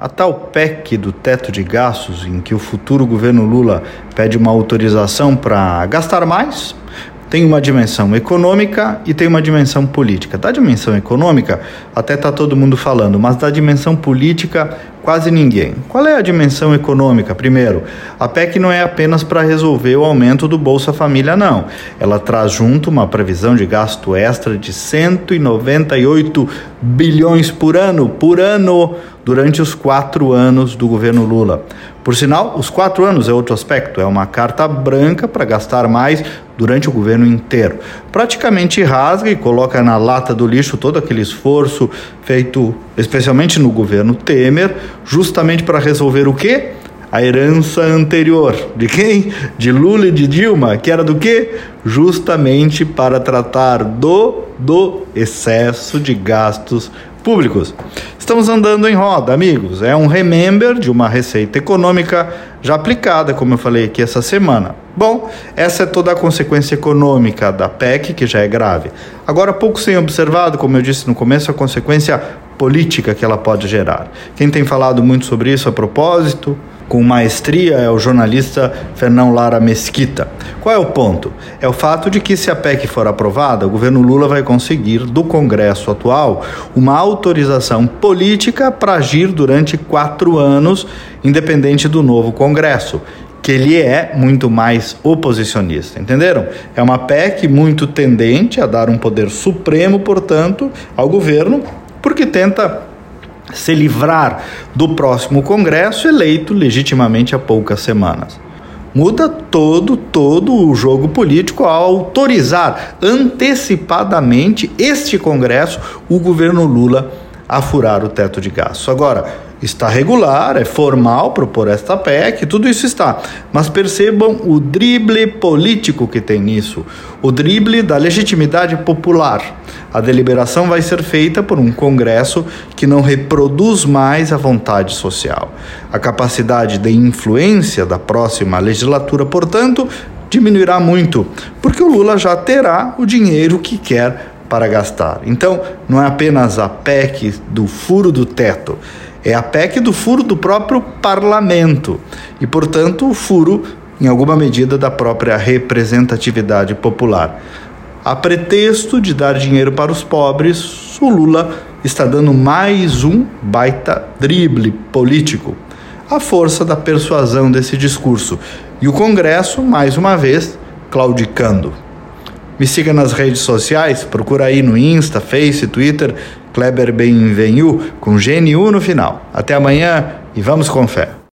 A tal PEC do teto de gastos, em que o futuro governo Lula pede uma autorização para gastar mais, tem uma dimensão econômica e tem uma dimensão política. Da dimensão econômica, até está todo mundo falando, mas da dimensão política, quase ninguém. Qual é a dimensão econômica? Primeiro, a PEC não é apenas para resolver o aumento do Bolsa Família, não. Ela traz junto uma previsão de gasto extra de 198 bilhões por ano, por ano, durante os quatro anos do governo Lula. Por sinal, os quatro anos é outro aspecto, é uma carta branca para gastar mais durante o governo inteiro. Praticamente rasga e coloca na lata do lixo todo aquele esforço feito especialmente no governo Temer, justamente para resolver o quê? A herança anterior. De quem? De Lula e de Dilma, que era do quê? Justamente para tratar do do excesso de gastos públicos. Estamos andando em roda, amigos. É um remember de uma receita econômica já aplicada, como eu falei aqui essa semana. Bom, essa é toda a consequência econômica da PEC, que já é grave. Agora, pouco sem observado, como eu disse no começo, a consequência política que ela pode gerar. Quem tem falado muito sobre isso a propósito, com maestria é o jornalista Fernão Lara Mesquita. Qual é o ponto? É o fato de que, se a PEC for aprovada, o governo Lula vai conseguir, do Congresso atual, uma autorização política para agir durante quatro anos, independente do novo Congresso que ele é muito mais oposicionista, entenderam? É uma PEC muito tendente a dar um poder supremo, portanto, ao governo, porque tenta se livrar do próximo Congresso eleito legitimamente há poucas semanas. Muda todo, todo o jogo político ao autorizar antecipadamente este Congresso, o governo Lula, a furar o teto de gasto. Agora, Está regular, é formal propor esta PEC, tudo isso está. Mas percebam o drible político que tem nisso, o drible da legitimidade popular. A deliberação vai ser feita por um Congresso que não reproduz mais a vontade social. A capacidade de influência da próxima legislatura, portanto, diminuirá muito, porque o Lula já terá o dinheiro que quer para gastar. Então, não é apenas a PEC do furo do teto é a PEC do furo do próprio parlamento e, portanto, o furo, em alguma medida, da própria representatividade popular. A pretexto de dar dinheiro para os pobres, o Lula está dando mais um baita drible político. A força da persuasão desse discurso. E o Congresso, mais uma vez, claudicando. Me siga nas redes sociais, procura aí no Insta, Face, Twitter, Kleber Benvenu, com GNU no final. Até amanhã e vamos com fé.